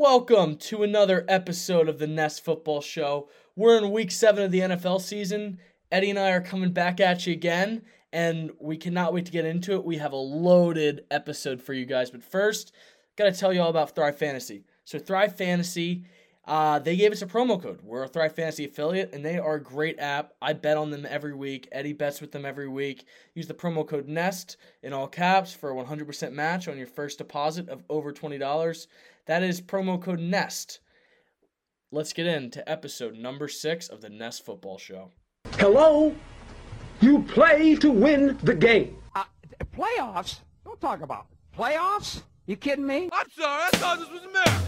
Welcome to another episode of the Nest Football Show. We're in week seven of the NFL season. Eddie and I are coming back at you again, and we cannot wait to get into it. We have a loaded episode for you guys, but first, gotta tell you all about Thrive Fantasy. So, Thrive Fantasy, uh, they gave us a promo code. We're a Thrive Fantasy affiliate, and they are a great app. I bet on them every week. Eddie bets with them every week. Use the promo code NEST in all caps for a 100% match on your first deposit of over $20. That is promo code NEST. Let's get into episode number six of the Nest Football Show. Hello? You play to win the game. Uh, playoffs? Don't talk about playoffs. You kidding me? I'm sorry, I thought this was America.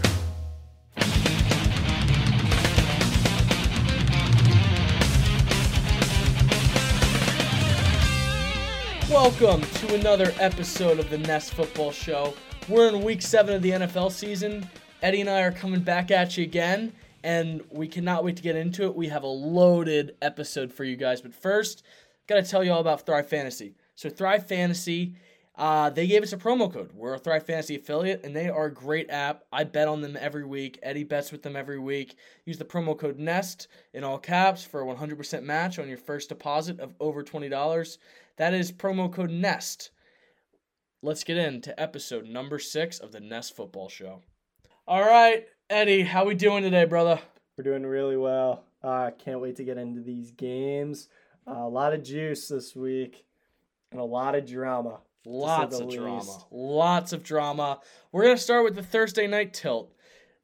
Welcome to another episode of the Nest Football Show. We're in week seven of the NFL season. Eddie and I are coming back at you again, and we cannot wait to get into it. We have a loaded episode for you guys, but first, gotta tell you all about Thrive Fantasy. So, Thrive Fantasy, uh, they gave us a promo code. We're a Thrive Fantasy affiliate, and they are a great app. I bet on them every week. Eddie bets with them every week. Use the promo code NEST in all caps for a 100% match on your first deposit of over $20. That is promo code NEST. Let's get into episode number six of the Nest Football Show. All right, Eddie, how we doing today, brother? We're doing really well. I uh, can't wait to get into these games. Uh, a lot of juice this week and a lot of drama. Lots of drama. Lots of drama. We're going to start with the Thursday night tilt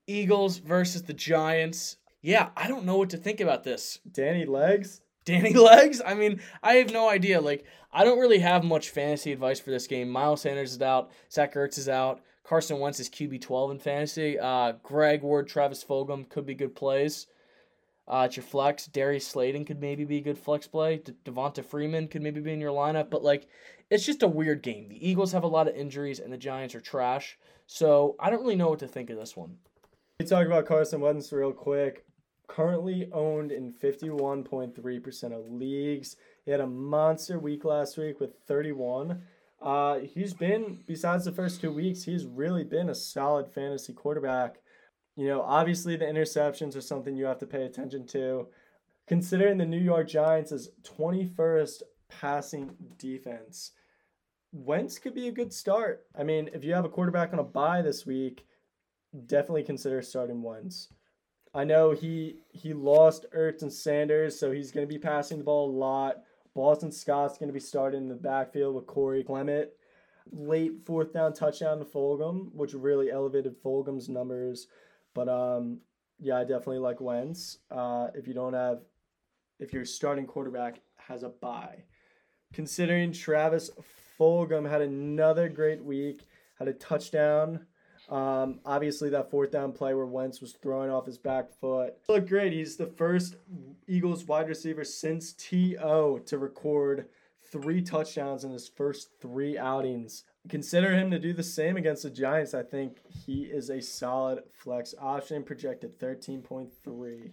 Eagles versus the Giants. Yeah, I don't know what to think about this. Danny Legs? Danny Legs? I mean, I have no idea. Like, I don't really have much fantasy advice for this game. Miles Sanders is out. Zach Ertz is out. Carson Wentz is QB 12 in fantasy. Uh, Greg Ward, Travis Fulgham could be good plays. Uh, it's your flex. Darius Slayton could maybe be a good flex play. De- Devonta Freeman could maybe be in your lineup. But, like, it's just a weird game. The Eagles have a lot of injuries, and the Giants are trash. So I don't really know what to think of this one. We talk about Carson Wentz real quick. Currently owned in 51.3% of leagues. He had a monster week last week with 31. Uh, he's been, besides the first two weeks, he's really been a solid fantasy quarterback. You know, obviously the interceptions are something you have to pay attention to. Considering the New York Giants is 21st passing defense, Wentz could be a good start. I mean, if you have a quarterback on a bye this week, definitely consider starting Wentz. I know he he lost Ertz and Sanders, so he's going to be passing the ball a lot. Boston Scott's going to be starting in the backfield with Corey Clement. Late fourth down touchdown to Fulgham, which really elevated Fulgham's numbers. But um, yeah, I definitely like Wentz. Uh, if you don't have, if your starting quarterback has a bye, considering Travis Fulgham had another great week, had a touchdown. Um, obviously, that fourth down play where Wentz was throwing off his back foot looked great. He's the first Eagles wide receiver since T.O. to record three touchdowns in his first three outings. Consider him to do the same against the Giants. I think he is a solid flex option, projected 13.3.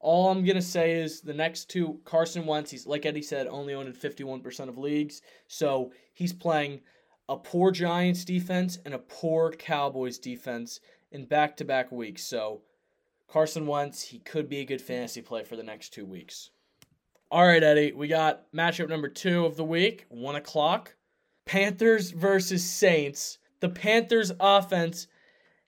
All I'm gonna say is the next two Carson Wentz. He's like Eddie said, only owned in 51% of leagues, so he's playing a poor Giants defense and a poor Cowboys defense in back-to-back weeks. So Carson Wentz, he could be a good fantasy play for the next two weeks. All right, Eddie, we got matchup number two of the week, one o'clock. Panthers versus Saints. The Panthers offense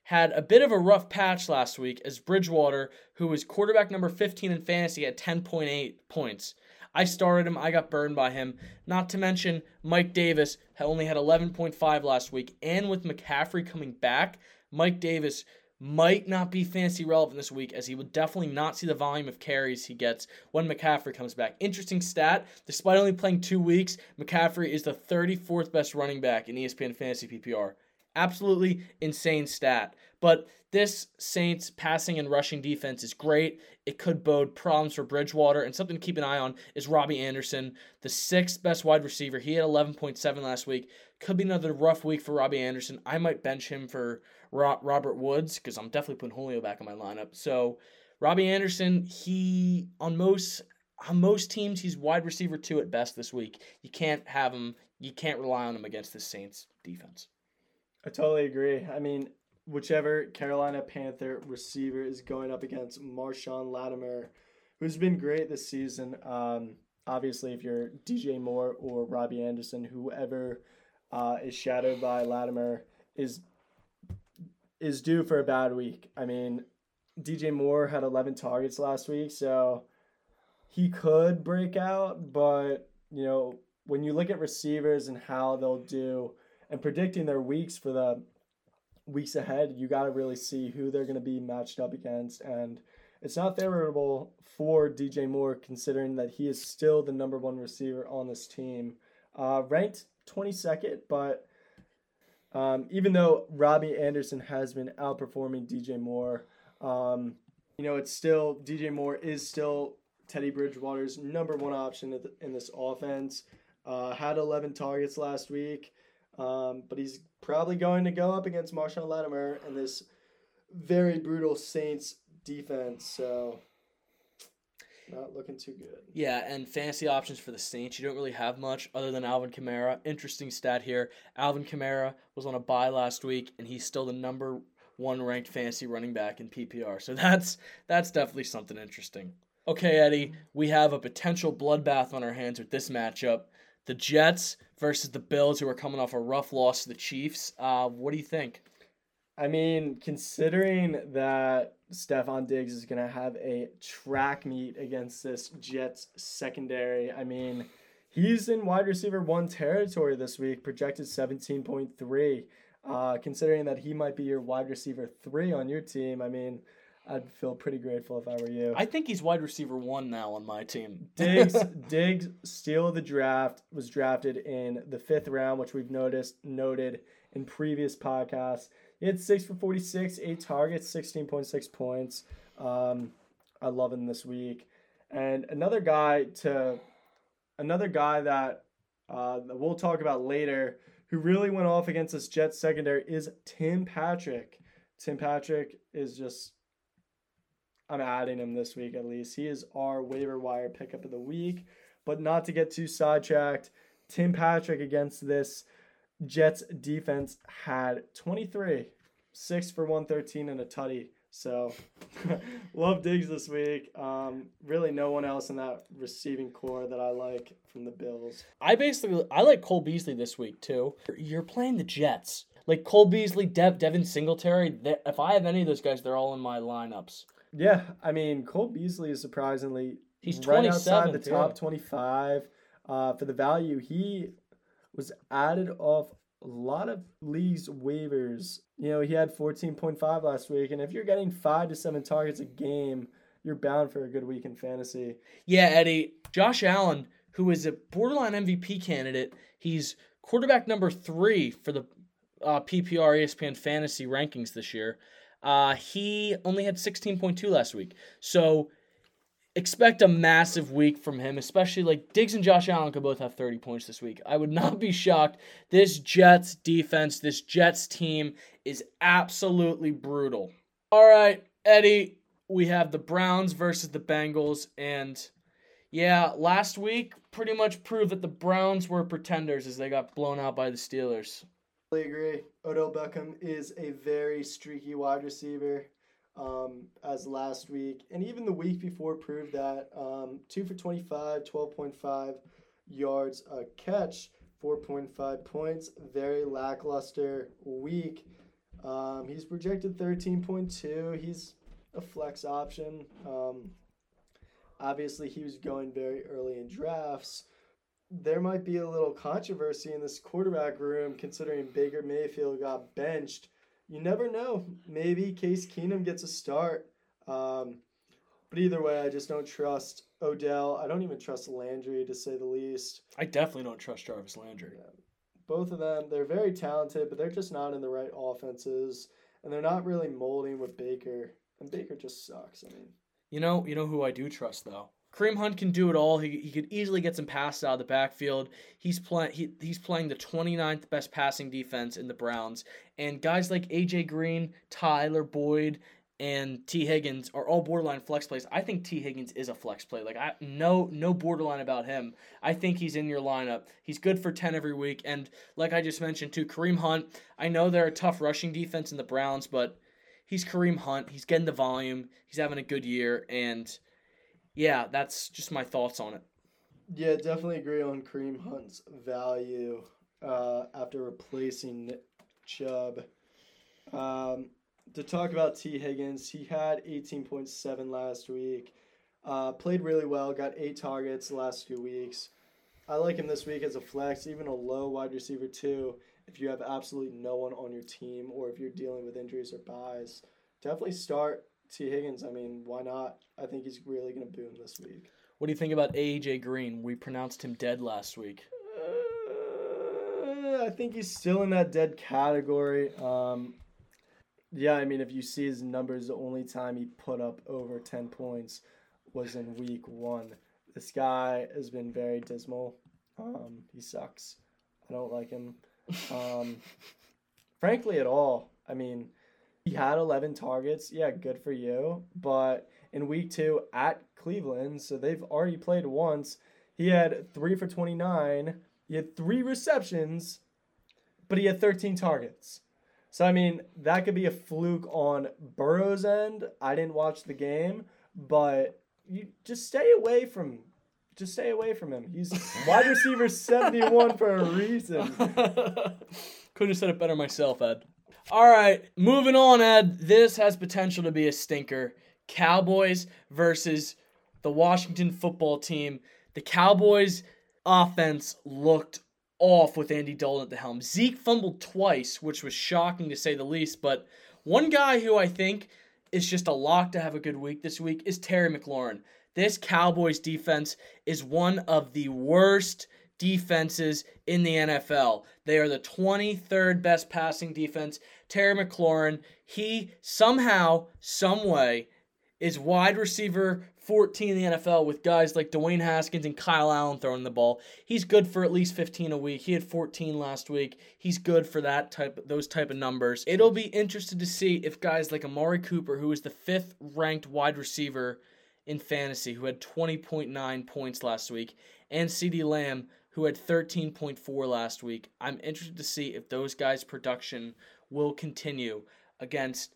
had a bit of a rough patch last week as Bridgewater, who was quarterback number 15 in fantasy, had 10.8 points. I started him. I got burned by him. Not to mention, Mike Davis only had 11.5 last week. And with McCaffrey coming back, Mike Davis might not be fantasy relevant this week as he will definitely not see the volume of carries he gets when McCaffrey comes back. Interesting stat despite only playing two weeks, McCaffrey is the 34th best running back in ESPN Fantasy PPR. Absolutely insane stat. But this Saints passing and rushing defense is great. It could bode problems for Bridgewater. And something to keep an eye on is Robbie Anderson, the sixth best wide receiver. He had 11.7 last week. Could be another rough week for Robbie Anderson. I might bench him for Robert Woods because I'm definitely putting Julio back in my lineup. So Robbie Anderson, he on most on most teams he's wide receiver two at best this week. You can't have him. You can't rely on him against the Saints defense. I totally agree. I mean, whichever Carolina Panther receiver is going up against Marshon Lattimore, who's been great this season. Um, obviously, if you're DJ Moore or Robbie Anderson, whoever uh, is shadowed by Lattimore is is due for a bad week. I mean, DJ Moore had 11 targets last week, so he could break out, but you know, when you look at receivers and how they'll do and predicting their weeks for the weeks ahead, you got to really see who they're going to be matched up against and it's not favorable for DJ Moore considering that he is still the number one receiver on this team. Uh, ranked 22nd, but um, even though Robbie Anderson has been outperforming DJ Moore, um, you know, it's still DJ Moore is still Teddy Bridgewater's number one option in this offense. Uh, had 11 targets last week, um, but he's probably going to go up against Marshon Lattimore and this very brutal Saints defense. So not looking too good. Yeah, and fantasy options for the Saints, you don't really have much other than Alvin Kamara. Interesting stat here. Alvin Kamara was on a bye last week, and he's still the number one ranked fantasy running back in PPR. So that's that's definitely something interesting. Okay, Eddie, we have a potential bloodbath on our hands with this matchup. The Jets versus the Bills, who are coming off a rough loss to the Chiefs. Uh, what do you think? I mean, considering that Stefon Diggs is going to have a track meet against this Jets secondary, I mean, he's in wide receiver one territory this week, projected 17.3. Uh, considering that he might be your wide receiver three on your team, I mean, I'd feel pretty grateful if I were you. I think he's wide receiver one now on my team. Diggs, Diggs, steal of the draft, was drafted in the fifth round, which we've noticed noted in previous podcasts. He had six for 46, eight targets, 16.6 points. Um, I love him this week. And another guy to another guy that uh, we'll talk about later who really went off against this Jets secondary is Tim Patrick. Tim Patrick is just I'm adding him this week at least. He is our waiver wire pickup of the week. But not to get too sidetracked, Tim Patrick against this Jets defense had 23, 6 for 113 and a tutty. So love Diggs this week. Um, really, no one else in that receiving corps that I like from the Bills. I basically I like Cole Beasley this week too. You're playing the Jets. Like Cole Beasley, Dev, Devin Singletary. If I have any of those guys, they're all in my lineups. Yeah, I mean Cole Beasley is surprisingly he's right outside the top yeah. twenty-five uh, for the value. He was added off a lot of leagues waivers. You know, he had fourteen point five last week, and if you're getting five to seven targets a game, you're bound for a good week in fantasy. Yeah, Eddie, Josh Allen, who is a borderline MVP candidate, he's quarterback number three for the uh, PPR ESPN fantasy rankings this year. Uh, he only had 16.2 last week. So expect a massive week from him, especially like Diggs and Josh Allen could both have 30 points this week. I would not be shocked. This Jets defense, this Jets team is absolutely brutal. All right, Eddie, we have the Browns versus the Bengals. And yeah, last week pretty much proved that the Browns were pretenders as they got blown out by the Steelers. I agree. Odell Beckham is a very streaky wide receiver, um, as last week and even the week before proved that. Um, 2 for 25, 12.5 yards a catch, 4.5 points. Very lackluster week. Um, he's projected 13.2. He's a flex option. Um, obviously, he was going very early in drafts there might be a little controversy in this quarterback room considering Baker Mayfield got benched. You never know. Maybe Case Keenum gets a start. Um, but either way, I just don't trust Odell. I don't even trust Landry to say the least. I definitely don't trust Jarvis Landry. Yeah. Both of them, they're very talented, but they're just not in the right offenses, and they're not really molding with Baker. And Baker just sucks. I mean, you know, you know who I do trust though. Kareem Hunt can do it all. He, he could easily get some passes out of the backfield. He's playing he, he's playing the 29th best passing defense in the Browns. And guys like AJ Green, Tyler Boyd, and Tee Higgins are all borderline flex plays. I think Tee Higgins is a flex play. Like I no no borderline about him. I think he's in your lineup. He's good for 10 every week and like I just mentioned too Kareem Hunt, I know they're a tough rushing defense in the Browns, but he's Kareem Hunt. He's getting the volume. He's having a good year and yeah, that's just my thoughts on it. Yeah, definitely agree on Kareem Hunt's value uh, after replacing Chubb. Um, to talk about Tee Higgins, he had 18.7 last week. Uh, played really well, got eight targets the last few weeks. I like him this week as a flex, even a low wide receiver, too, if you have absolutely no one on your team or if you're dealing with injuries or byes. Definitely start Tee Higgins. I mean, why not? I think he's really going to boom this week. What do you think about AJ Green? We pronounced him dead last week. Uh, I think he's still in that dead category. Um, yeah, I mean, if you see his numbers, the only time he put up over 10 points was in week one. This guy has been very dismal. Um, he sucks. I don't like him. Um, frankly, at all. I mean, he had 11 targets. Yeah, good for you. But in week two at Cleveland, so they've already played once, he had three for 29. He had three receptions, but he had 13 targets. So I mean, that could be a fluke on Burrow's end. I didn't watch the game, but you just stay away from just stay away from him. He's wide receiver 71 for a reason. Couldn't have said it better myself, Ed. All right, moving on, Ed. This has potential to be a stinker. Cowboys versus the Washington football team. The Cowboys offense looked off with Andy Dalton at the helm. Zeke fumbled twice, which was shocking to say the least. But one guy who I think is just a lock to have a good week this week is Terry McLaurin. This Cowboys defense is one of the worst defenses in the NFL. They are the 23rd best passing defense. Terry McLaurin, he somehow, some way, is wide receiver 14 in the NFL with guys like Dwayne Haskins and Kyle Allen throwing the ball. He's good for at least 15 a week. He had 14 last week. He's good for that type those type of numbers. It'll be interesting to see if guys like Amari Cooper, who is the fifth ranked wide receiver in fantasy, who had 20.9 points last week, and CeeDee Lamb, who had 13.4 last week. I'm interested to see if those guys' production will continue against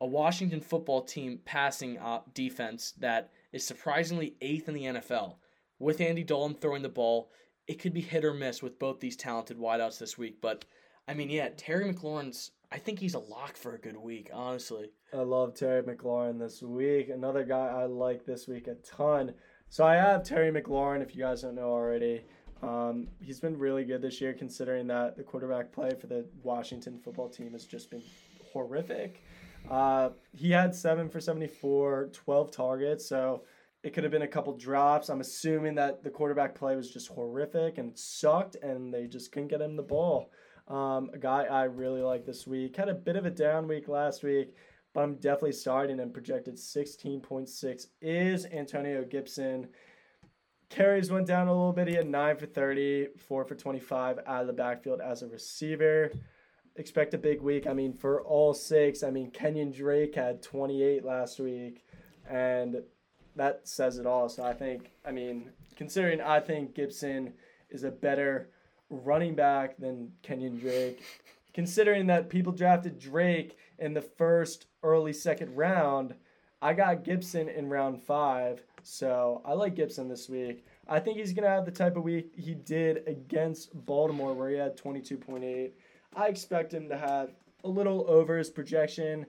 a Washington football team passing defense that is surprisingly eighth in the NFL. With Andy Dalton throwing the ball, it could be hit or miss with both these talented wideouts this week. But I mean, yeah, Terry McLaurin's. I think he's a lock for a good week, honestly. I love Terry McLaurin this week. Another guy I like this week a ton. So I have Terry McLaurin, if you guys don't know already. Um, he's been really good this year, considering that the quarterback play for the Washington football team has just been horrific. Uh, he had seven for 74, 12 targets. So it could have been a couple drops. I'm assuming that the quarterback play was just horrific and sucked, and they just couldn't get him the ball. Um, a guy I really like this week had a bit of a down week last week, but I'm definitely starting and projected 16.6 is Antonio Gibson. Carries went down a little bit. He had 9 for 30, 4 for 25 out of the backfield as a receiver expect a big week. I mean, for all six, I mean, Kenyan Drake had 28 last week, and that says it all. So I think, I mean, considering I think Gibson is a better running back than Kenyan Drake, considering that people drafted Drake in the first early second round, I got Gibson in round five. So I like Gibson this week. I think he's going to have the type of week he did against Baltimore, where he had 22.8 I expect him to have a little over his projection.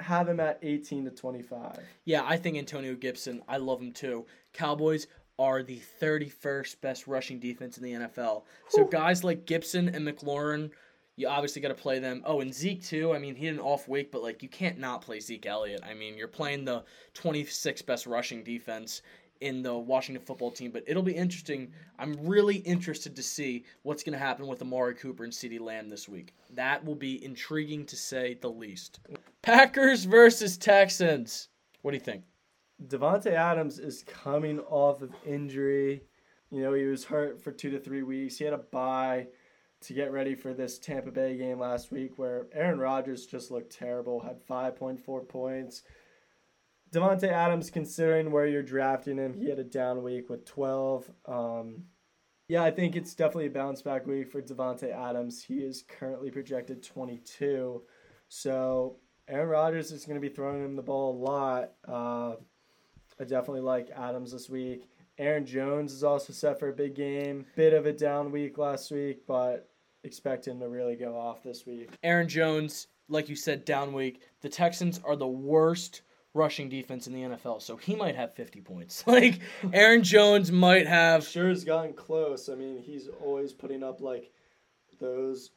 Have him at 18 to 25. Yeah, I think Antonio Gibson, I love him too. Cowboys are the 31st best rushing defense in the NFL. So guys like Gibson and McLaurin, you obviously got to play them. Oh, and Zeke too. I mean, he had an off week, but like you can't not play Zeke Elliott. I mean, you're playing the 26th best rushing defense in the Washington football team, but it'll be interesting. I'm really interested to see what's going to happen with Amari Cooper and CeeDee Lamb this week. That will be intriguing to say the least. Packers versus Texans. What do you think? Davante Adams is coming off of injury. You know, he was hurt for two to three weeks. He had a bye. To get ready for this Tampa Bay game last week where Aaron Rodgers just looked terrible, had 5.4 points. Davante Adams, considering where you're drafting him, he had a down week with 12. Um, yeah, I think it's definitely a bounce back week for Davante Adams. He is currently projected 22. So Aaron Rodgers is going to be throwing him the ball a lot. Uh, I definitely like Adams this week. Aaron Jones is also set for a big game. Bit of a down week last week, but expect him to really go off this week. Aaron Jones, like you said, down week. The Texans are the worst rushing defense in the NFL, so he might have 50 points. Like Aaron Jones might have. Sure has gotten close. I mean, he's always putting up like those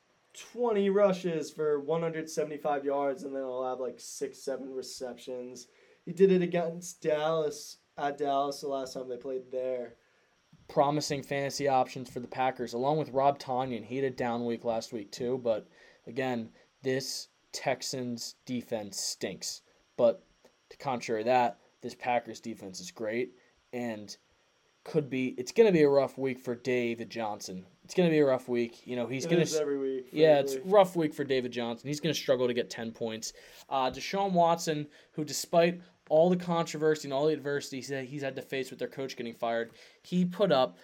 20 rushes for 175 yards, and then he'll have like six, seven receptions. He did it against Dallas at Dallas the last time they played there. Promising fantasy options for the Packers, along with Rob Tonyan. He had a down week last week too, but again, this Texans defense stinks. But to contrary that, this Packers defense is great and could be. It's going to be a rough week for David Johnson. It's going to be a rough week. You know, he's going to. every week. Yeah, it's rough week for David Johnson. He's going to struggle to get 10 points. Uh, Deshaun Watson, who despite all the controversy and all the adversity that he's had to face with their coach getting fired, he put up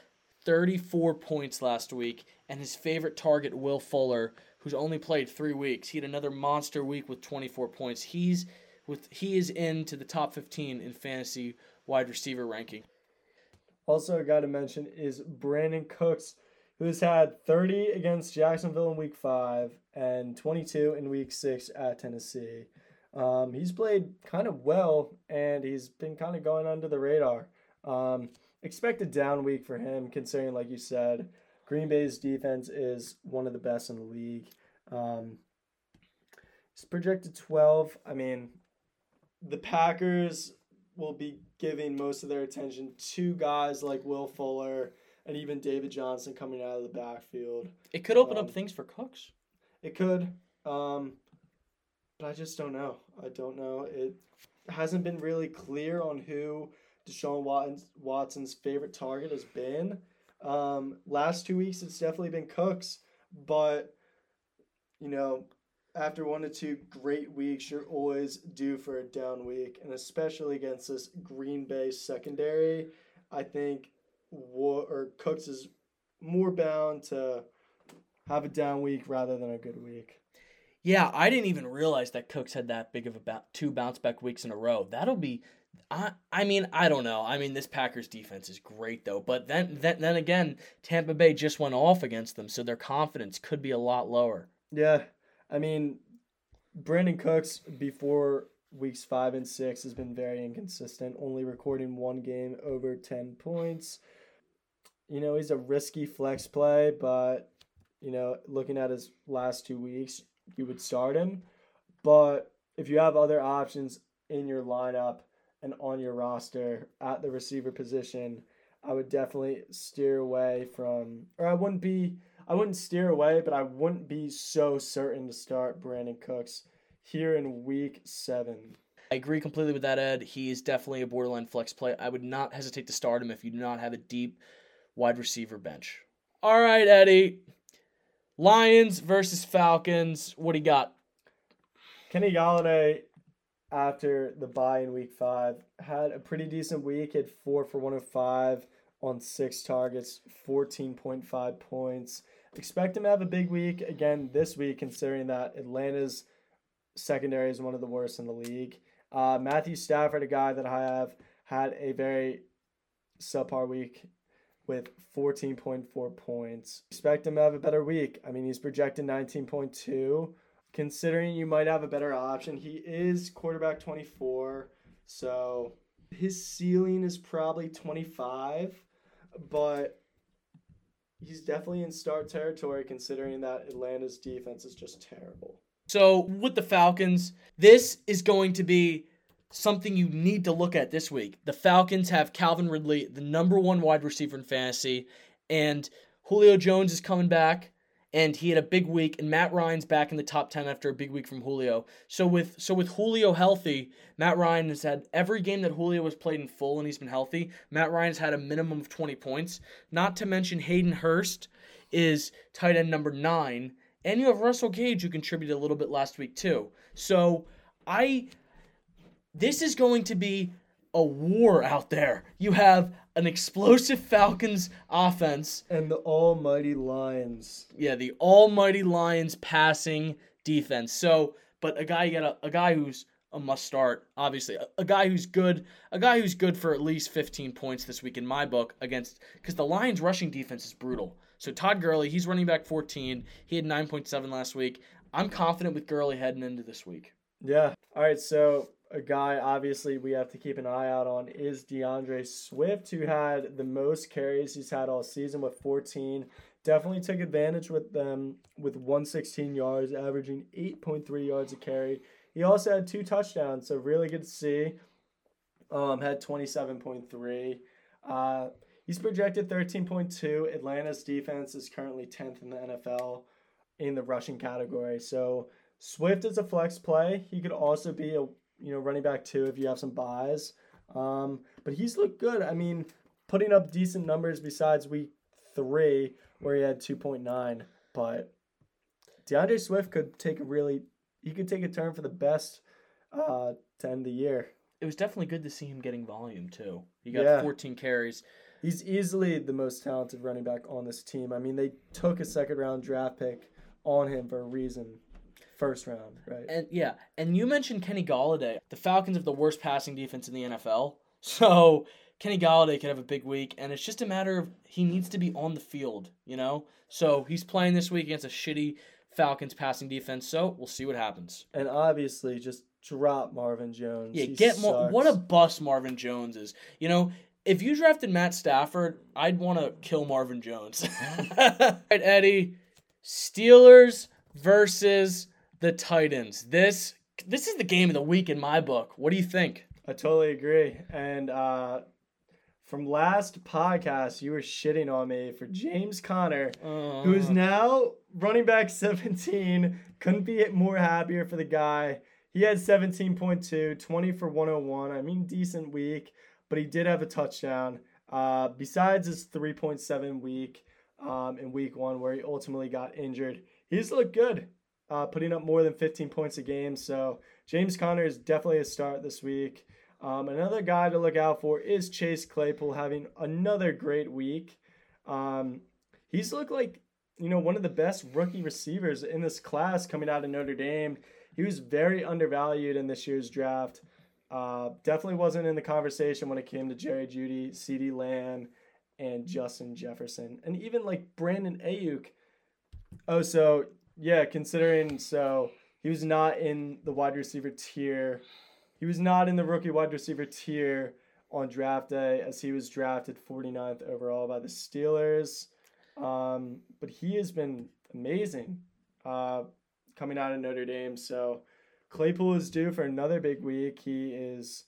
34 points last week. And his favorite target, Will Fuller, who's only played three weeks, he had another monster week with 24 points. He's with he is into the top 15 in fantasy wide receiver ranking. Also, I got to mention is Brandin Cooks, who's had 30 against Jacksonville in week five and 22 in week six at Tennessee. Um, he's played kind of well and he's been kind of going under the radar. Um, expect a down week for him, considering, like you said, Green Bay's defense is one of the best in the league. Um, he's projected 12. I mean, the Packers will be giving most of their attention to guys like Will Fuller and even David Johnson coming out of the backfield. It could open Um, up things for Cooks. It could, um, but I just don't know. I don't know. It hasn't been really clear on who Deshaun Watson's, Watson's favorite target has been. Um, last two weeks, it's definitely been Cooks, but you know, after one to two great weeks, you're always due for a down week, and especially against this Green Bay secondary, I think Wa- or Cooks is more bound to have a down week rather than a good week. Yeah, I didn't even realize that Cooks had that big of a ba- two bounce back weeks in a row. That'll be, I I mean I don't know. I mean this Packers defense is great though, but then then then again Tampa Bay just went off against them, so their confidence could be a lot lower. Yeah, I mean, Brandin Cooks before weeks five and six has been very inconsistent, only recording one game over 10 points. You know, he's a risky flex play, but, you know, looking at his last two weeks, you would start him. But if you have other options in your lineup and on your roster at the receiver position, I would definitely steer away from, or I wouldn't be, I wouldn't steer away, but I wouldn't be so certain to start Brandin Cooks here in week seven. I agree completely with that, Ed. He is definitely a borderline flex play. I would not hesitate to start him if you do not have a deep wide receiver bench. All right, Eddie. Lions versus Falcons. What do you got? Kenny Golladay, after the bye in week five, had a pretty decent week. Had four for one of five on six targets, 14.5 points. Expect him to have a big week again this week, considering that Atlanta's secondary is one of the worst in the league. Uh, Matthew Stafford, a guy that I have, had a very subpar week with 14.4 points. Expect him to have a better week. I mean, he's projected 19.2. Considering you might have a better option, he is quarterback 24, so his ceiling is probably 25, but he's definitely in star territory considering that Atlanta's defense is just terrible. So, with the Falcons, this is going to be something you need to look at this week. The Falcons have Calvin Ridley, the number one wide receiver in fantasy, and Julio Jones is coming back, and he had a big week, and Matt Ryan's back in the top 10 after a big week from Julio. So with so with Julio healthy, Matt Ryan has had every game that Julio has played in full and he's been healthy, Matt Ryan's had a minimum of 20 points. Not to mention Hayden Hurst is tight end number nine, and you have Russell Gage who contributed a little bit last week too. So I, this is going to be a war out there. You have an explosive Falcons offense, And the almighty Lions. yeah, the almighty Lions passing defense. So, but a guy you got a, a guy who's a must start, obviously, a, a guy who's good, a guy who's good for at least 15 points this week in my book against because the Lions rushing defense is brutal. So Todd Gurley, he's running back 14. He had 9.7 last week. I'm confident with Gurley heading into this week. Yeah. All right. So a guy obviously we have to keep an eye out on is D'Andre Swift, who had the most carries he's had all season with 14. Definitely took advantage with them with 116 yards, averaging 8.3 yards a carry. He also had two touchdowns, so really good to see. Um, had 27.3. Uh, he's projected 13.2. Atlanta's defense is currently 10th in the NFL in the rushing category. So Swift is a flex play. He could also be a you know running back too if you have some byes. Um, but he's looked good. I mean, putting up decent numbers besides week three where he had 2.9. But D'Andre Swift could take a really he could take a turn for the best uh, to end the year. It was definitely good to see him getting volume too. He got Yeah. 14 carries. He's easily the most talented running back on this team. I mean, they took a second round draft pick on him for a reason. First round, right? And yeah, and you mentioned Kenny Golladay. The Falcons have the worst passing defense in the NFL. So Kenny Golladay could have a big week, and it's just a matter of he needs to be on the field, you know? So he's playing this week against a shitty Falcons passing defense, so we'll see what happens. And obviously, just drop Marvin Jones. Yeah, He get more. What a bust Marvin Jones is. You know, if you drafted Matt Stafford, I'd want to kill Marvin Jones. All right, Eddie. Steelers versus the Titans. This this is the game of the week in my book. What do you think? I totally agree. And uh, from last podcast, you were shitting on me for James Conner, who is Uh, now running back 17. Couldn't be more happier for the guy. He had 17.2, 20 for 101. I mean, decent week, but he did have a touchdown. Uh, besides his 3.7 week um, in week one, where he ultimately got injured, he's looked good, uh, putting up more than 15 points a game. So James Conner is definitely a start this week. Um, another guy to look out for is Chase Claypool having another great week. Um, he's looked like you know one of the best rookie receivers in this class coming out of Notre Dame. He was very undervalued in this year's draft. Uh, definitely wasn't in the conversation when it came to Jerry Jeudy, CeeDee Lamb, and Justin Jefferson, and even like Brandon Aiyuk. Oh, so yeah, considering so he was not in the wide receiver tier. He was not in the rookie wide receiver tier on draft day as he was drafted 49th overall by the Steelers. Um, but he has been amazing uh, coming out of Notre Dame. So Claypool is due for another big week. He is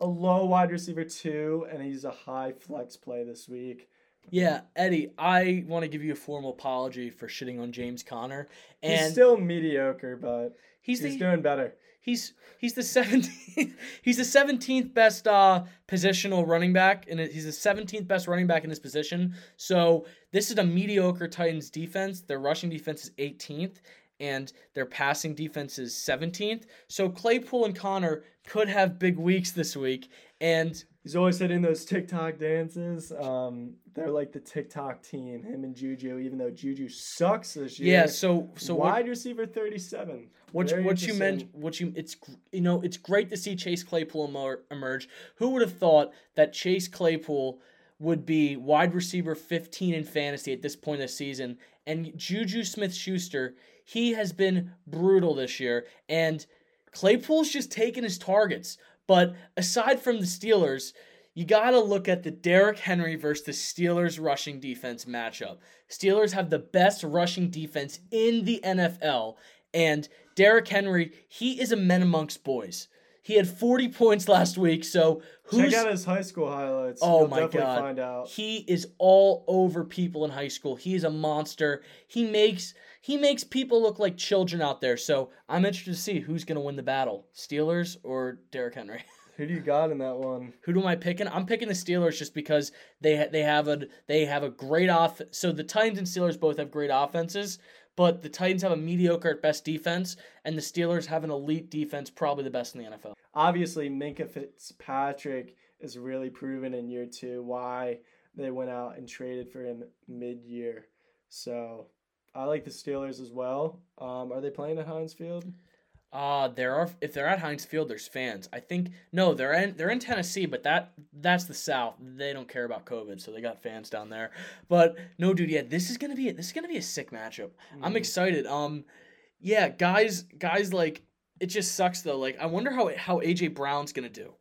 a low wide receiver too, and he's a high flex play this week. Yeah, Eddie, I want to give you a formal apology for shitting on James Conner, and he's still mediocre, but he's he's the doing better. He's he's the seventeenth. he's the seventeenth best uh, positional running back, and he's the seventeenth best running back in his position. So this is a mediocre Titans defense. Their rushing defense is eighteenth, and their passing defense is seventeenth. So Claypool and Conner could have big weeks this week, and He's always hitting those TikTok dances. Um, they're like the TikTok team, him and Juju, even though Juju sucks this year. yeah. So so what, wide receiver 37. What Very what you meant? what you it's you know it's great to see Chase Claypool emerge. Who would have thought that Chase Claypool would be wide receiver 15 in fantasy at this point of the season? And Juju Smith Schuster, he has been brutal this year, and Claypool's just taking his targets. But aside from the Steelers, you got to look at the Derrick Henry versus the Steelers rushing defense matchup. Steelers have the best rushing defense in the NFL, and Derrick Henry, he is a man amongst boys. He had 40 points last week, so who's Check out his high school highlights. Oh You'll my god. find out. He is all over people in high school. He is a monster. He makes he makes people look like children out there. So I'm interested to see who's going to win the battle Steelers or Derrick Henry. Who do you got in that one? Who do I picking? I'm picking the Steelers just because they ha- they have a they have a great off. So the Titans and Steelers both have great offenses, but the Titans have a mediocre at best defense, and the Steelers have an elite defense, probably the best in the NFL. Obviously, Minkah Fitzpatrick is really proven in year two why they went out and traded for him mid year. So I like the Steelers as well. Um, are they playing at Heinz Field? Uh, there are if they're at Heinz Field, there's fans. I think no, they're in they're in Tennessee, but that that's the South. They don't care about COVID, so they got fans down there. But no, dude, yeah, this is gonna be this is gonna be a sick matchup. I'm excited. Um, yeah, guys, guys, like it just sucks though. Like I wonder how how AJ Brown's gonna do,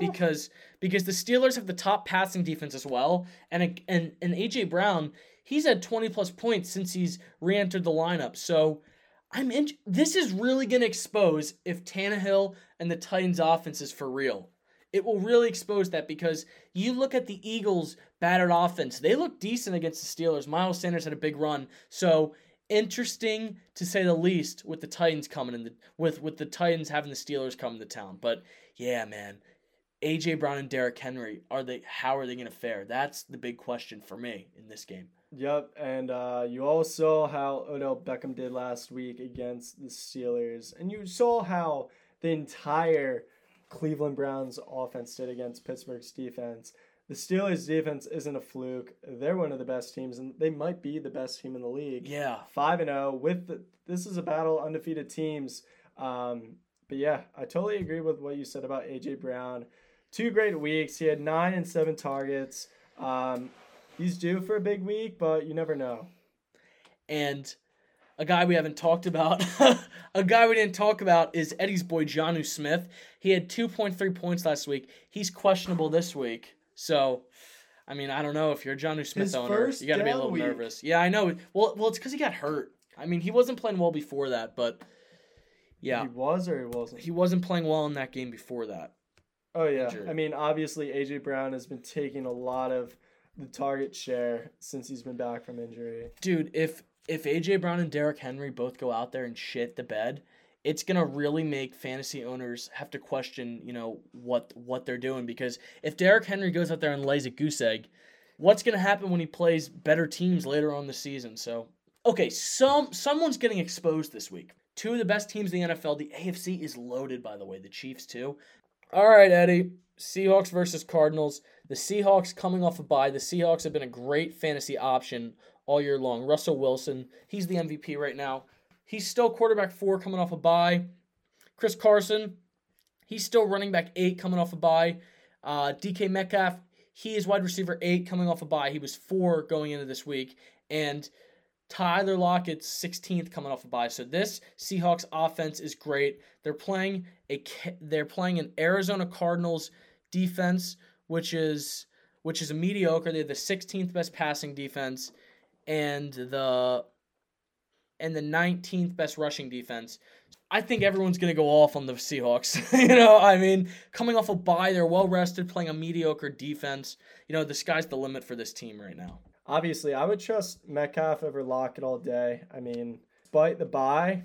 because because the Steelers have the top passing defense as well, and and and AJ Brown he's had 20 plus points since he's re-entered the lineup. So I'm in. This is really going to expose if Tannehill and the Titans' offense is for real. It will really expose that because you look at the Eagles' battered offense. They look decent against the Steelers. Miles Sanders had a big run, so interesting to say the least. With the Titans coming in the with with the Titans having the Steelers come to town, but yeah, man, AJ Brown and Derrick Henry are they? How are they going to fare? That's the big question for me in this game. Yep, and uh, you all saw how Odell Beckham did last week against the Steelers, and you saw how the entire Cleveland Browns offense did against Pittsburgh's defense. The Steelers' defense isn't a fluke; they're one of the best teams, and they might be the best team in the league. Yeah, five and zero. With the, this is a battle undefeated teams. Um, but yeah, I totally agree with what you said about AJ Brown. Two great weeks. He had nine and seven targets. Um, he's due for a big week, but you never know. And a guy we haven't talked about, a guy we didn't talk about is Eddie's boy Jonnu Smith. He had 2.3 points last week. He's questionable this week. So, I mean, I don't know if you're a Smith His owner, you got to be a little week. nervous. Yeah, I know. Well, well, it's because he got hurt. I mean, he wasn't playing well before that, but yeah, He was or he wasn't. he wasn't playing well in that game before that. Oh yeah. injured. I mean, obviously AJ Brown has been taking a lot of the target share since he's been back from injury. dude, if if AJ Brown and Derrick Henry both go out there and shit the bed, it's gonna really make fantasy owners have to question, you know, what what they're doing because if Derrick Henry goes out there and lays a goose egg, what's gonna happen when he plays better teams later on the season? So, okay, some someone's getting exposed this week. Two of the best teams in the NFL. The AFC is loaded, by the way. The Chiefs too. All right, Eddie. Seahawks versus Cardinals. The Seahawks coming off a bye. The Seahawks have been a great fantasy option all year long. Russell Wilson, he's the MVP right now. He's still quarterback four coming off a bye. Chris Carson, he's still running back eight coming off a bye. Uh, DK Metcalf, he is wide receiver eight coming off a bye. He was four going into this week. And Tyler Lockett's 16th coming off a bye. So this Seahawks offense is great. They're playing a they're playing an Arizona Cardinals defense, which is which is a mediocre. They have the 16th best passing defense and the and the 19th best rushing defense. I think everyone's going to go off on the Seahawks. you know, I mean, coming off a bye, they're well rested, playing a mediocre defense. You know, the sky's the limit for this team right now. Obviously, I would trust Metcalf over Lockett all day. I mean, despite the bye,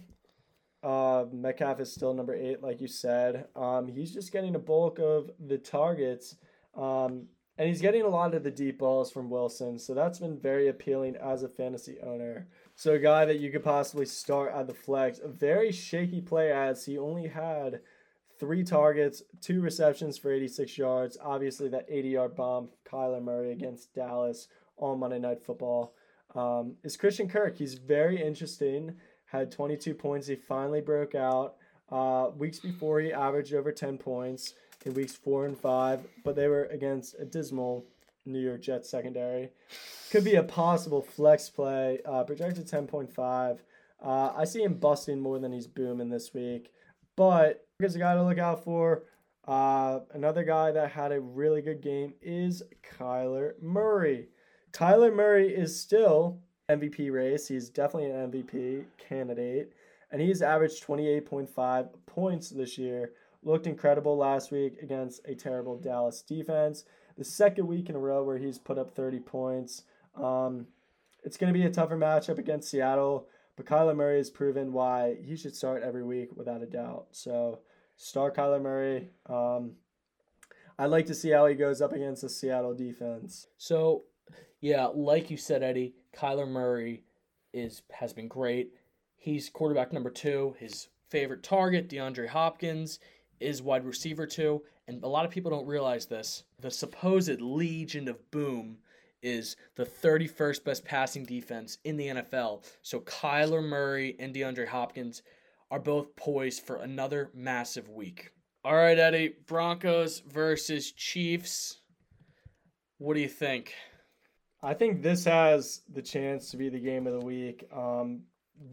uh, Metcalf is still number eight, like you said. Um, he's just getting a bulk of the targets, um, and he's getting a lot of the deep balls from Wilson. So that's been very appealing as a fantasy owner. So a guy that you could possibly start at the flex, a very shaky play as he only had three targets, two receptions for 86 yards. Obviously, that 80 yard bomb, Kyler Murray against Dallas on Monday Night Football. Um, is Christian Kirk. He's very interesting. Had 22 points. He finally broke out. Uh, weeks before, he averaged over 10 points in weeks four and five, but they were against a dismal New York Jets secondary. Could be a possible flex play. Uh, projected 10.5. Uh, I see him busting more than he's booming this week. But here's a guy to look out for. Uh, another guy that had a really good game is Kyler Murray. Kyler Murray is still MVP race. He's definitely an MVP candidate. And he's averaged 28.5 points this year. Looked incredible last week against a terrible Dallas defense. The second week in a row where he's put up 30 points. Um, it's going to be a tougher matchup against Seattle, but Kyler Murray has proven why he should start every week without a doubt. So star Kyler Murray. Um, I'd like to see how he goes up against the Seattle defense. So, yeah, like you said, Eddie, Kyler Murray is has been great. He's quarterback number two. His favorite target, DeAndre Hopkins, is wide receiver two. And a lot of people don't realize this. The supposed Legion of Boom is the 31st best passing defense in the NFL. So Kyler Murray and DeAndre Hopkins are both poised for another massive week. All right, Eddie, Broncos versus Chiefs. What do you think? I think this has the chance to be the game of the week. Um,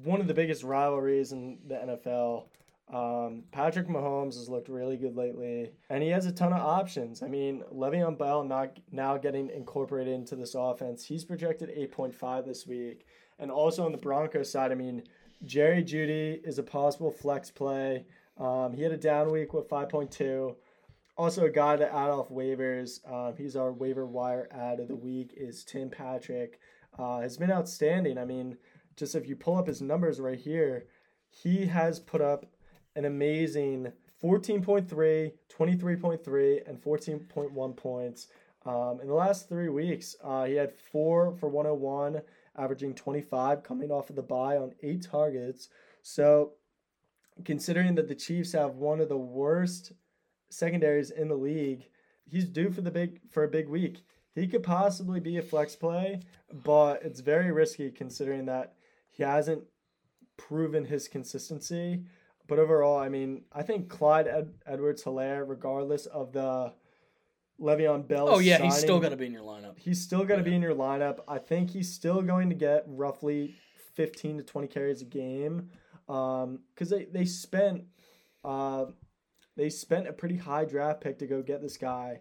one of the biggest rivalries in the NFL. Um, Patrick Mahomes has looked really good lately, and he has a ton of options. I mean, Le'Veon Bell not now getting incorporated into this offense. He's projected 8.5 this week, and also on the Broncos side, I mean, Jerry Jeudy is a possible flex play. Um, he had a down week with 5.2. Also, a guy to add off waivers. Um, he's our waiver wire ad of the week. Is Tim Patrick uh, has been outstanding. I mean, just if you pull up his numbers right here, he has put up an amazing 14.3, 23.3, and 14.1 points. Um, in the last three weeks, uh, he had four for 101, averaging 25, coming off of the bye on eight targets. So, considering that the Chiefs have one of the worst secondaries in the league, he's due for the big for a big week. He could possibly be a flex play, but it's very risky considering that he hasn't proven his consistency. But overall, I mean, I think Clyde Ed- Edwards Helaire, regardless of the Le'Veon Bell. Oh yeah, he's still gonna be in your lineup. He's still going to Yeah. be in your lineup. I think he's still going to get roughly 15 to 20 carries a game because they, they spent uh, they spent a pretty high draft pick to go get this guy,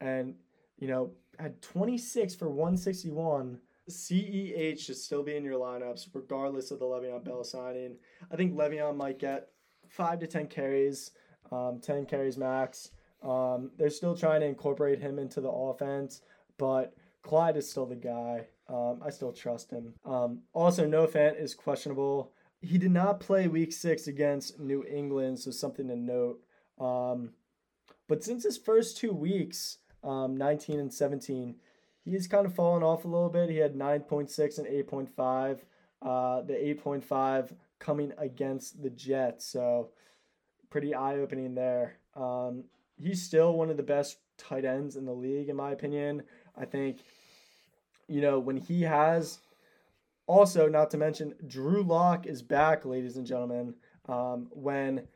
and you know had 26 for 161. CEH should still be in your lineups regardless of the Le'Veon Bell signing. I think Le'Veon might get five to 10 carries, um, 10 carries max. Um, they're still trying to incorporate him into the offense, but Clyde is still the guy. Um, I still trust him. Um, also, Noah Fant is questionable. He did not play Week Six against New England, so something to note. Um, but since his first two weeks, um, 19 and 17, he's kind of fallen off a little bit. He had 9.6 and 8.5. Uh, the 8.5 coming against the Jets, so pretty eye opening there. Um, he's still one of the best tight ends in the league, in my opinion. I think, you know, when he has, also not to mention, Drew Lock is back, ladies and gentlemen. Um, when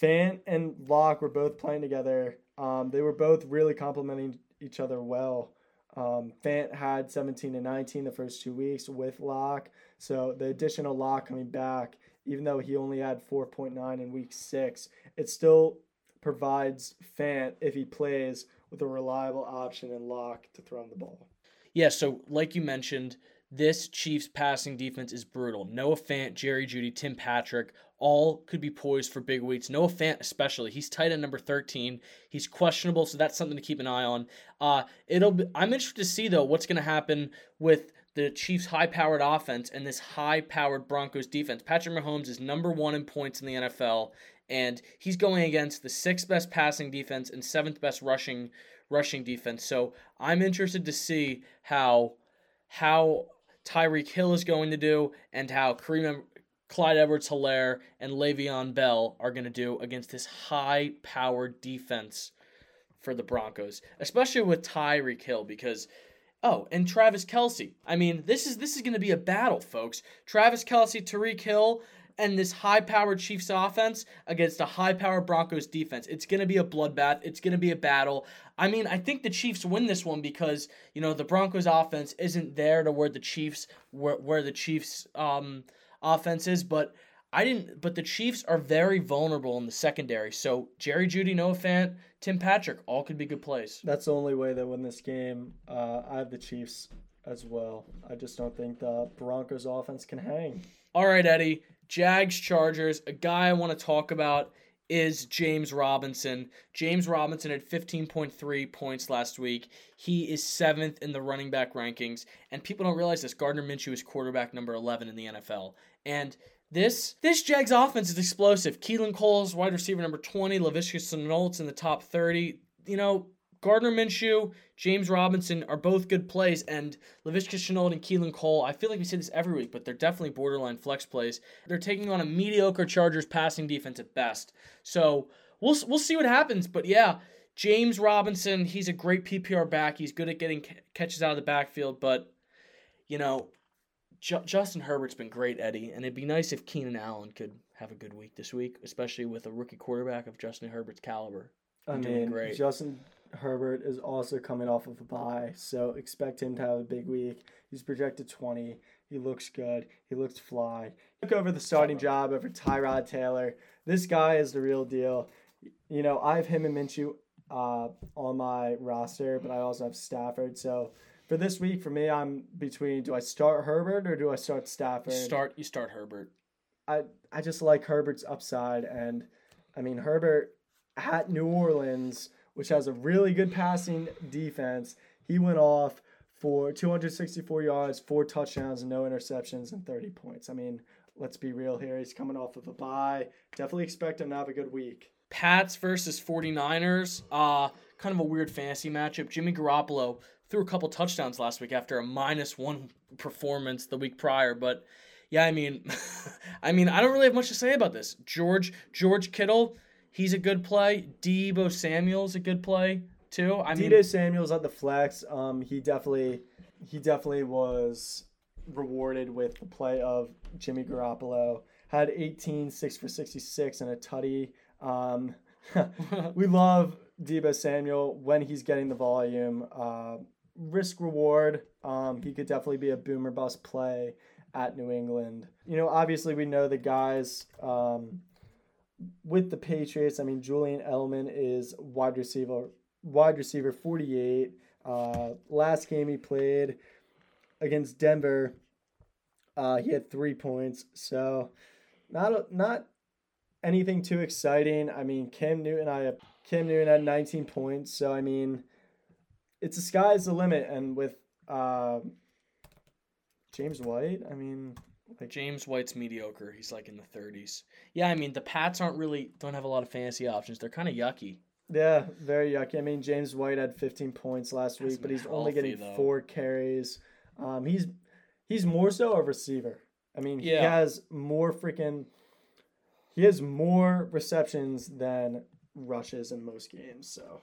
Fant and Lock were both playing together, um, they were both really complementing each other well. Um, Fant had 17 and 19 the first two weeks with Lock. So the additional Lock coming back, even though he only had 4.9 in week six, it still provides Fant, if he plays, with a reliable option and Lock to throw him the ball. Yeah, so like you mentioned, this Chiefs passing defense is brutal. Noah Fant, Jerry Jeudy, Tim Patrick, all could be poised for big weeks. Noah Fant, especially, he's tight end number thirteen. He's questionable, so that's something to keep an eye on. Uh, it'll. Be, I'm interested to see though what's going to happen with the Chiefs' high-powered offense and this high-powered Broncos defense. Patrick Mahomes is number one in points in the NFL, and he's going against the sixth best passing defense and seventh best rushing rushing defense. So I'm interested to see how how Tyreek Hill is going to do and how Kareem Clyde Edwards Helaire and Le'Veon Bell are going to do against this high powered defense for the Broncos, especially with Tyreek Hill because oh, and Travis Kelce. I mean, this is this is going to be a battle, folks. Travis Kelce, Tyreek Hill, and this high powered Chiefs offense against a high powered Broncos defense. It's going to be a bloodbath. It's going to be a battle. I mean, I think the Chiefs win this one because, you know, the Broncos offense isn't there to where the Chiefs where, where the Chiefs um offense is, but I didn't but the Chiefs are very vulnerable in the secondary. So Jerry Jeudy, Noah Fant, Tim Patrick, all could be good plays. That's the only way they win this game. Uh, I have the Chiefs as well. I just don't think the Broncos offense can hang. All right, Eddie. Jags Chargers, a guy I want to talk about is James Robinson. James Robinson had 15.3 points last week. He is seventh in the running back rankings, and people don't realize this. Gardner Minshew is quarterback number 11 in the NFL, and this this Jags offense is explosive. Keelan Cole's wide receiver number 20, Laviska Shenault's in the top 30. You know, Gardner Minshew, James Robinson are both good plays, and Laviska Shenault and Keelan Cole, I feel like we say this every week, but they're definitely borderline flex plays. They're taking on a mediocre Chargers passing defense at best. So we'll, we'll see what happens, but yeah, James Robinson, he's a great PPR back. He's good at getting catches out of the backfield, but, you know, J- Justin Herbert's been great, Eddie, and it'd be nice if Keenan Allen could have a good week this week, especially with a rookie quarterback of Justin Herbert's caliber. I mean, great. Justin Herbert is also coming off of a bye, so expect him to have a big week. He's projected 20. He looks good. He looks fly. Took over the starting job over Tyrod Taylor. This guy is the real deal. You know, I have him and Minshew uh, on my roster, but I also have Stafford. So for this week, for me, I'm between do I start Herbert or do I start Stafford? Start you start Herbert. I I just like Herbert's upside, and I mean Herbert at New Orleans, which has a really good passing defense. He went off for 264 yards, four touchdowns, no interceptions, and 30 points. I mean, let's be real here. He's coming off of a bye. Definitely expect him to have a good week. Pats versus 49ers. Uh, kind of a weird fantasy matchup. Jimmy Garoppolo threw a couple touchdowns last week after a minus one performance the week prior, but yeah, I mean, I mean, I don't really have much to say about this. George George Kittle, he's a good play. Deebo Samuel's a good play too. I mean, Deebo Samuel's at the flex. Um, he definitely, he definitely was rewarded with the play of Jimmy Garoppolo. Had 18, 6 for 66, and a tutty. Um, we love Deebo Samuel when he's getting the volume. Uh, risk reward. Um, he could definitely be a boomer bust play at New England. You know, obviously we know the guys um, with the Patriots. I mean, Julian Edelman is wide receiver, wide receiver 48. Uh, last game he played against Denver, uh, he had three points. So not not anything too exciting. I mean, Cam Newton, I Cam Newton had 19 points. So I mean, it's the sky's the limit, and with uh, James White, I mean, James White's mediocre. He's like in the 30s. Yeah, I mean, the Pats aren't really don't have a lot of fantasy options. They're kind of yucky. yeah, very yucky. I mean, James White had 15 points last week, but he's only getting though. four carries. Um, he's he's more so a receiver. I mean, he has more freaking. He has more receptions than rushes in most games. So,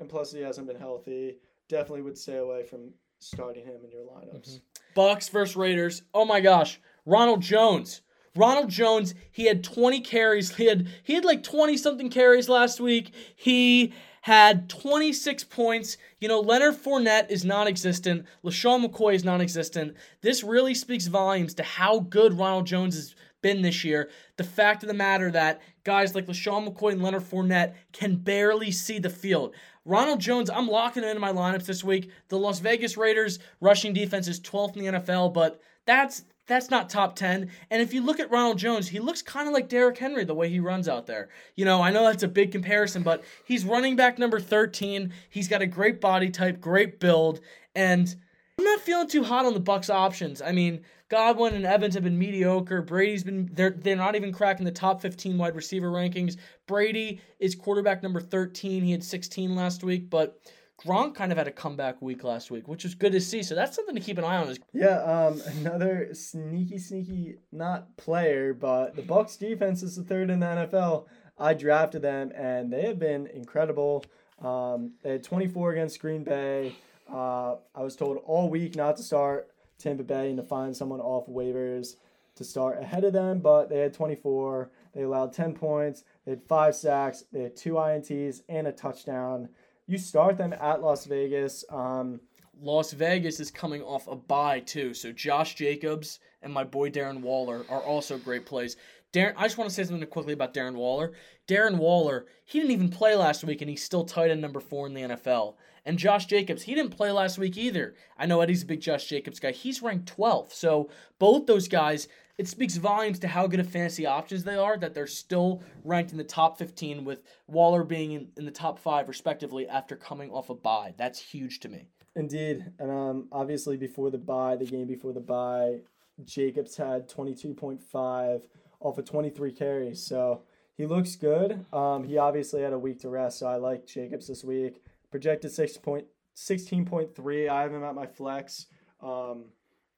and plus he hasn't been healthy. Definitely would stay away from starting him in your lineups. Bucks versus Raiders. Oh my gosh, Ronald Jones. Ronald Jones, he had 20 carries. He had he had like 20 something carries last week. He had 26 points. You know, Leonard Fournette is non-existent. LeSean McCoy is non-existent. This really speaks volumes to how good Ronald Jones has been this year. The fact of the matter that guys like LeSean McCoy and Leonard Fournette can barely see the field. Ronald Jones, I'm locking him into my lineups this week. The Las Vegas Raiders rushing defense is 12th in the NFL, but that's that's not top 10. And if you look at Ronald Jones, he looks kind of like Derrick Henry the way he runs out there. You know, I know that's a big comparison, but he's running back number 13. He's got a great body type, great build, and I'm not feeling too hot on the Bucks options. I mean, Godwin and Evans have been mediocre. Brady's been they're they're not even cracking the top 15 wide receiver rankings. Brady is quarterback number 13. He had 16 last week, but Gronk kind of had a comeback week last week, which was good to see. So that's something to keep an eye on. Is Yeah, um, another sneaky, sneaky, not player, but the Bucks defense is the third in the NFL. I drafted them, and they have been incredible. Um, they had 24 against Green Bay. Uh, I was told all week not to start Tampa Bay and to find someone off waivers to start ahead of them, but they had 24. They allowed 10 points. They had five sacks. They had two INTs and a touchdown. You start them at Las Vegas. Um, Las Vegas is coming off a bye too, so Josh Jacobs and my boy Darren Waller are also great plays. Darren, I just want to say something quickly about Darren Waller. Darren Waller, he didn't even play last week, and he's still tight end number four in the NFL. And Josh Jacobs, he didn't play last week either. I know Eddie's a big Josh Jacobs guy. He's ranked 12th. So both those guys, it speaks volumes to how good of fantasy options they are that they're still ranked in the top 15 with Waller being in, in the top five respectively after coming off a bye. That's huge to me. Indeed, and um, obviously before the bye, the game before the bye, Jacobs had twenty two point five off of twenty three carries, so he looks good. Um, he obviously had a week to rest, so I like Jacobs this week. Projected six point sixteen point three. I have him at my flex. Um,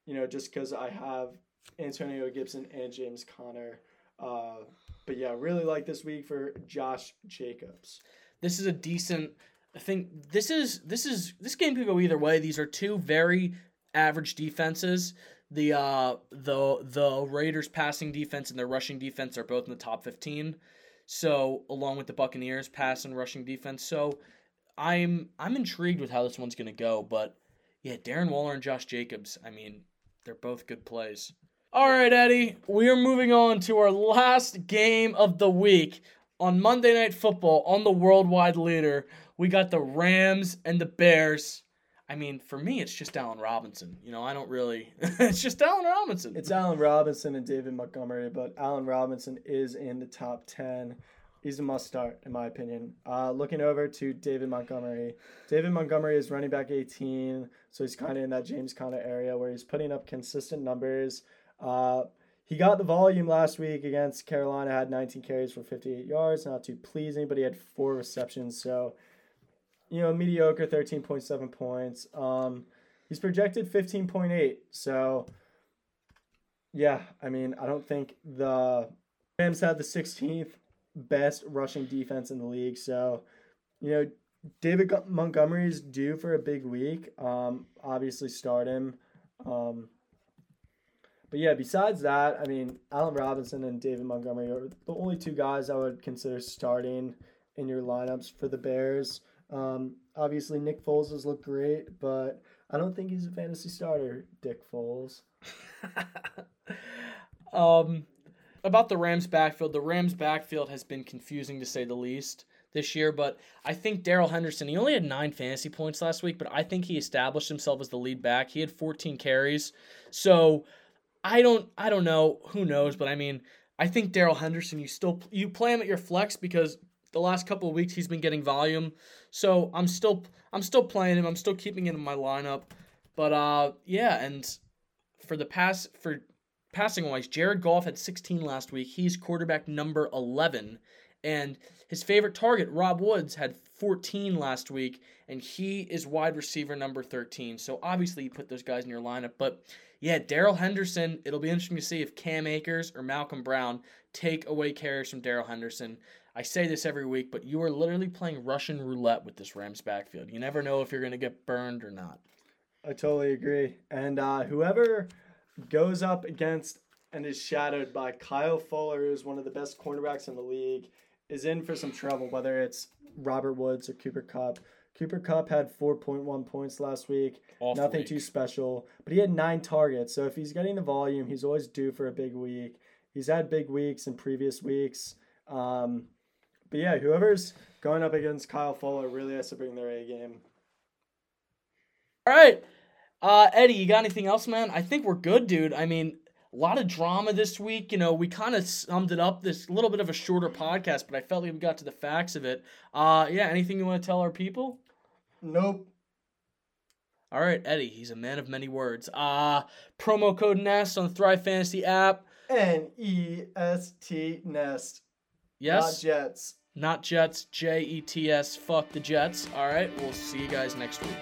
you know, just because I have Antonio Gibson and James Conner. Uh, but yeah, really like this week for Josh Jacobs. This is a decent. I think this is this is this game could go either way. These are two very average defenses. The uh the the Raiders passing defense and their rushing defense are both in the top 15. So, along with the Buccaneers pass and rushing defense. So, I'm I'm intrigued with how this one's to go, but yeah, Darren Waller and Josh Jacobs, I mean, they're both good plays. All right, Eddie, we are moving on to our last game of the week on Monday Night Football on the worldwide leader we got the Rams and the Bears. I mean, for me, it's just Allen Robinson. You know, I don't really. it's just Allen Robinson. It's Allen Robinson and David Montgomery, but Allen Robinson is in the top 10. He's a must start, in my opinion. Uh, looking over to David Montgomery. David Montgomery is running back 18, so he's kind of in that James Conner area where he's putting up consistent numbers. Uh, he got the volume last week against Carolina, had 19 carries for 58 yards. Not too pleasing, but he had four receptions, so you know, mediocre 13.7 points. Um, he's projected 15.8. So, yeah, I mean, I don't think the Rams had the 16th best rushing defense in the league. So, you know, David Montgomery is due for a big week. Um, obviously, start him. Um, but yeah, besides that, I mean, Allen Robinson and David Montgomery are the only two guys I would consider starting in your lineups for the Bears. Um, obviously, Nick Foles has looked great, but I don't think he's a fantasy starter, Dick Foles. um, about the Rams backfield, the Rams backfield has been confusing to say the least this year, but I think Darrell Henderson, he only had nine fantasy points last week, but I think he established himself as the lead back. He had 14 carries. So I don't I don't know, who knows, but I mean, I think Darrell Henderson, you still you play him at your flex because the last couple of weeks he's been getting volume. So I'm still I'm still playing him. I'm still keeping him in my lineup. But uh yeah, and for the past for passing wise, Jared Goff had 16 last week. He's quarterback number 11 and his favorite target, Rob Woods, had 14 last week, and he is wide receiver number 13. So obviously you put those guys in your lineup. But yeah, Darrell Henderson, it'll be interesting to see if Cam Akers or Malcolm Brown take away carries from Darrell Henderson. I say this every week, but you are literally playing Russian roulette with this Rams backfield. You never know if you're going to get burned or not. I totally agree. And uh, whoever goes up against and is shadowed by Kyle Fuller, who's one of the best cornerbacks in the league, is in for some trouble, whether it's Robert Woods or Cooper Kupp. Cooper Kupp had 4.1 points last week. Off Nothing week. too special. But he had nine targets. So if he's getting the volume, he's always due for a big week. He's had big weeks in previous weeks. Um, but yeah, whoever's going up against Kyle Fuller really has to bring their A game. All right. Uh, Eddie, you got anything else, man? I think we're good, dude. I mean, a lot of drama this week. You know, we kind of summed it up this little bit of a shorter podcast, but I felt like we got to the facts of it. Uh, yeah, anything you want to tell our people? Nope. All right, Eddie, he's a man of many words. Uh, promo code NEST on the Thrive Fantasy app. N E S T NEST. Yes. Not Jets. Not Jets, J E T S. Fuck the Jets. All right, we'll see you guys next week.